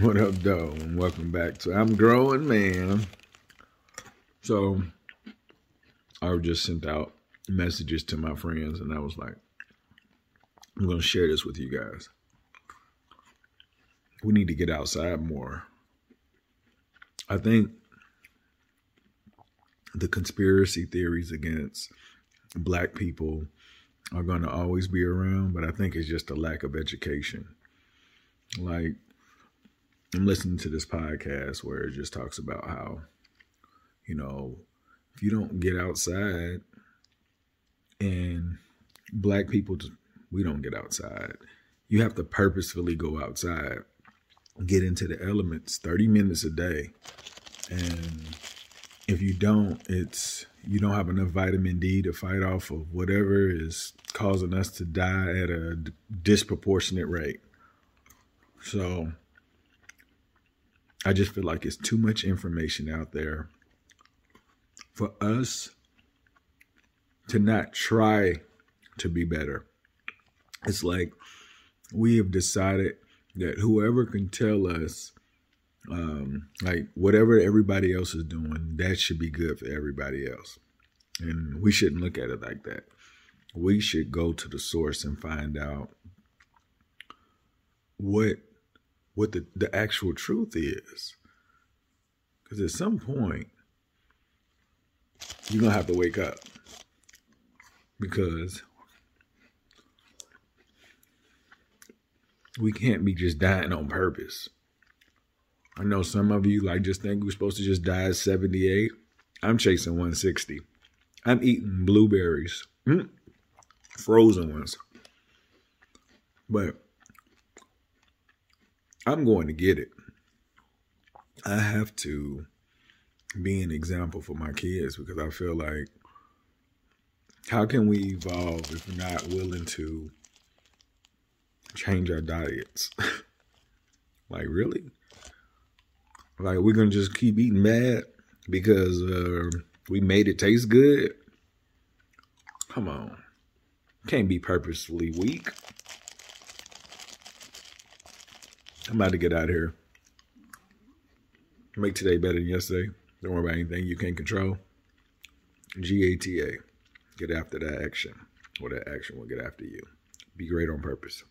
What up, though? And welcome back to I'm Growing Man. So, I just sent out messages to my friends, and I was like, I'm going to share this with you guys. We need to get outside more. I think the conspiracy theories against black people are going to always be around, but I think it's just a lack of education. Like, I'm listening to this podcast where it just talks about how, you know, if you don't get outside and black people, we don't get outside. You have to purposefully go outside, get into the elements 30 minutes a day. And if you don't, it's you don't have enough vitamin D to fight off of whatever is causing us to die at a disproportionate rate. So I just feel like it's too much information out there for us to not try to be better. It's like we have decided that whoever can tell us um, like whatever everybody else is doing, that should be good for everybody else. And we shouldn't look at it like that. We should go to the source and find out what what the, the actual truth is. Because at some point, you're going to have to wake up. Because we can't be just dying on purpose. I know some of you like just think we're supposed to just die at 78. I'm chasing 160. I'm eating blueberries, mm, frozen ones. But I'm going to get it. I have to be an example for my kids because I feel like how can we evolve if we're not willing to change our diets? like really? Like we're gonna just keep eating bad because uh, we made it taste good? Come on, can't be purposefully weak. I'm about to get out of here. Make today better than yesterday. Don't worry about anything you can't control. GATA. Get after that action, or that action will get after you. Be great on purpose.